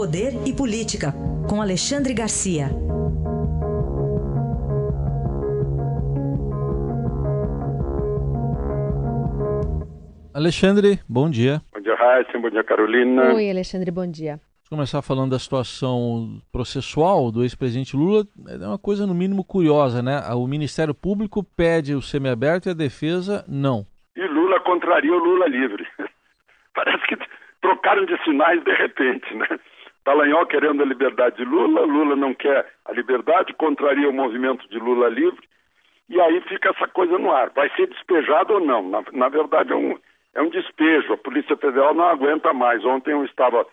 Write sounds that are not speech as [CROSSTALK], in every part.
Poder e Política, com Alexandre Garcia. Alexandre, bom dia. Bom dia, Raíssa. Bom dia, Carolina. Oi, Alexandre, bom dia. Vamos começar falando da situação processual do ex-presidente Lula. É uma coisa, no mínimo, curiosa, né? O Ministério Público pede o semiaberto e a defesa não. E Lula contraria o Lula livre. [LAUGHS] Parece que trocaram de sinais de repente, né? Dallagnol querendo a liberdade de Lula, Lula não quer a liberdade, contraria o movimento de Lula livre, e aí fica essa coisa no ar. Vai ser despejado ou não? Na, na verdade, é um, é um despejo. A Polícia Federal não aguenta mais. Ontem eu estava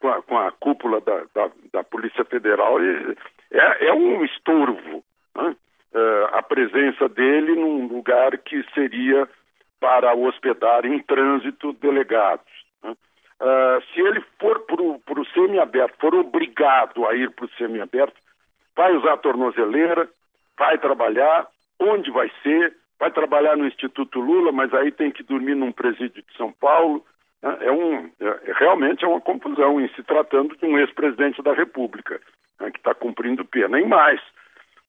com a, com a cúpula da, da, da, Polícia Federal e é, é um estorvo né? é, a presença dele num lugar que seria para hospedar em trânsito delegados. Né? Uh, se ele for para o semiaberto, for obrigado a ir para o semiaberto, vai usar tornozeleira, vai trabalhar, onde vai ser, vai trabalhar no Instituto Lula, mas aí tem que dormir num presídio de São Paulo. Né? É um, é, realmente é uma confusão em se tratando de um ex-presidente da República, né, que está cumprindo pena. Nem mais,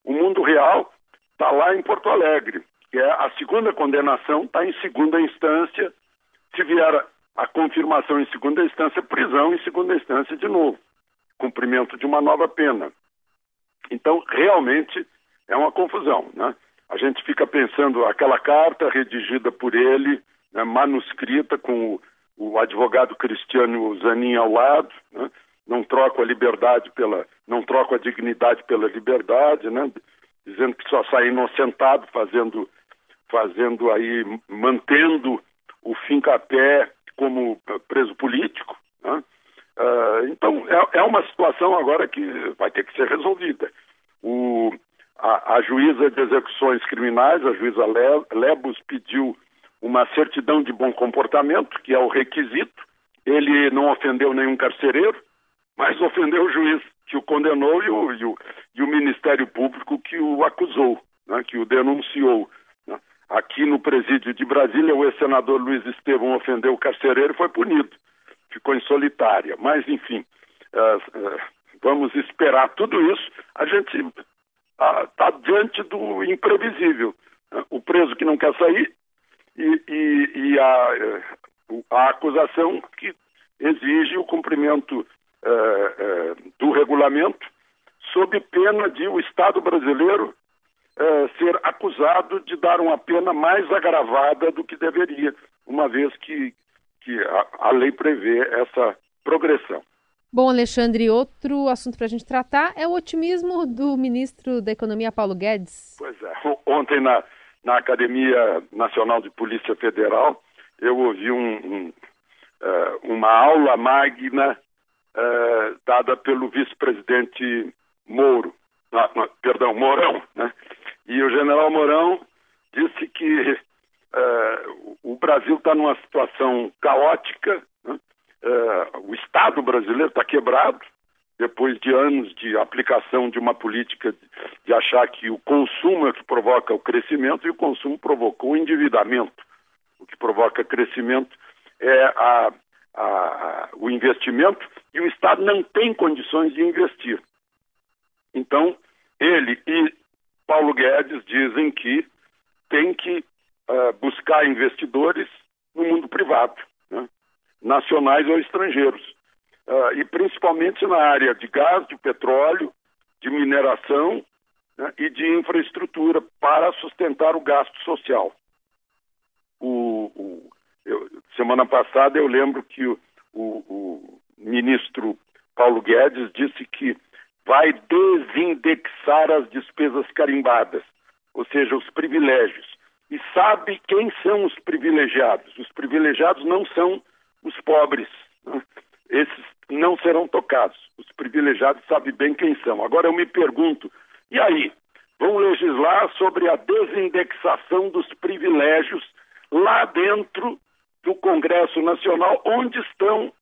o mundo real está lá em Porto Alegre, que é a segunda condenação, está em segunda instância. Se vier a confirmação em segunda instância, prisão em segunda instância de novo, cumprimento de uma nova pena. Então, realmente é uma confusão, né? A gente fica pensando aquela carta redigida por ele, né, manuscrita com o, o, advogado Cristiano Zanin ao lado, né? não troco a liberdade pela, não troco a dignidade pela liberdade, né? Dizendo que só sai inocentado, fazendo, fazendo aí, mantendo o fim-capé como preso político. Né? Uh, então, é, é, uma situação agora que vai ter que ser resolvida. O, a, a juíza de execuções criminais, a juíza Le, Lebus, pediu uma certidão de bom comportamento, que é o requisito. Ele não ofendeu nenhum carcereiro, mas ofendeu o juiz que o condenou e o, e o, e o Ministério Público que o acusou, né, que o denunciou. Aqui no presídio de Brasília, o ex-senador Luiz Estevam ofendeu o carcereiro e foi punido. Ficou em solitária. Mas, enfim, uh, uh, vamos esperar tudo isso. A gente está tá diante do imprevisível. O preso que não quer sair e, e, e a, eh, a, acusação que exige o cumprimento do regulamento sob pena de o Estado brasileiro é, ser acusado de dar uma pena mais agravada do que deveria, uma vez que, que a, a lei prevê essa progressão. Bom, Alexandre, outro assunto para a gente tratar é o otimismo do ministro da Economia, Paulo Guedes. Pois é. Ontem, na, na Academia Nacional de Polícia Federal, eu ouvi um, um, uh, uma aula magna uh, dada pelo vice-presidente Moro, ah, perdão, Mourão, né? E o general Mourão disse que uh, o Brasil está numa situação caótica, né? uh, o Estado brasileiro está quebrado, depois de anos de aplicação de uma política de achar que o consumo é que provoca o crescimento e o consumo provocou o endividamento. O que provoca crescimento é a, a, o investimento e o Estado não tem condições de investir. Então, ele e Paulo Guedes dizem que tem que uh, buscar investidores no mundo privado, né? nacionais ou estrangeiros, uh, e principalmente na área de gás, de petróleo, de mineração né? e de infraestrutura para sustentar o gasto social. O, o, eu, semana passada eu lembro que o, o ministro Paulo Guedes disse que vai desindexar as despesas carimbadas, ou seja, os privilégios. E sabe quem são os privilegiados? Os privilegiados não são os pobres. Né? Esses não serão tocados. Os privilegiados sabem bem quem são. Agora eu me pergunto, e aí? Vão legislar sobre a desindexação dos privilégios lá dentro do Congresso Nacional, onde estão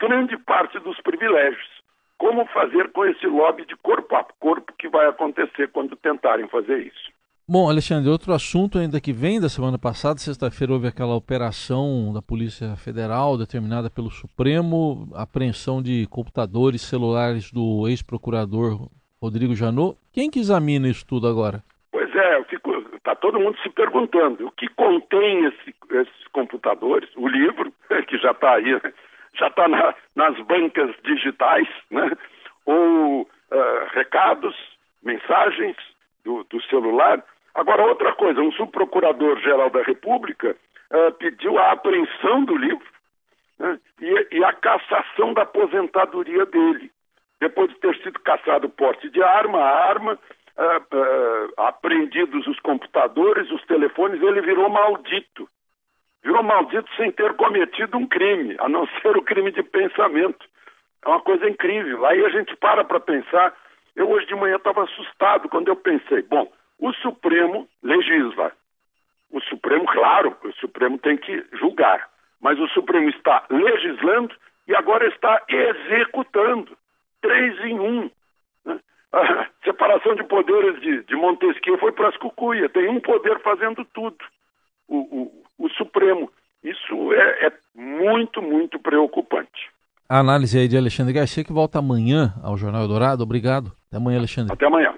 grande parte dos privilégios como fazer com esse lobby de corpo a corpo que vai acontecer quando tentarem fazer isso. Bom, Alexandre, outro assunto ainda que vem da semana passada, sexta-feira houve aquela operação da Polícia Federal determinada pelo Supremo, apreensão de computadores celulares do ex-procurador Rodrigo Janot. Quem que examina isso tudo agora? Pois é, está todo mundo se perguntando o que contém esse, esses computadores, o livro, [LAUGHS] que já está aí, já está na, nas bancas digitais, né? ou uh, recados, mensagens do, do celular. Agora, outra coisa, um subprocurador-geral da República uh, pediu a apreensão do livro né, e, e, a cassação da aposentadoria dele. Depois de ter sido cassado o porte de arma, a arma, uh, uh, apreendidos os computadores, os telefones, ele virou maldito. Virou maldito sem ter cometido um crime, a não [LAUGHS] ser o crime de pensamento. É uma coisa incrível. Aí a gente para para pensar. Eu hoje de manhã estava assustado quando eu pensei, bom, o Supremo legisla. O Supremo, claro, o Supremo tem que julgar. Mas o Supremo está legislando e agora está executando. Três em um. Né? [LAUGHS] A separação de poderes de, de Montesquieu foi para as cucuia. Tem um poder fazendo tudo. O, o, o Supremo. Isso é, é muito, muito preocupante. A análise aí de Alexandre Garcia, que volta amanhã ao Jornal Dourado. Obrigado. Até amanhã, Alexandre. Até amanhã.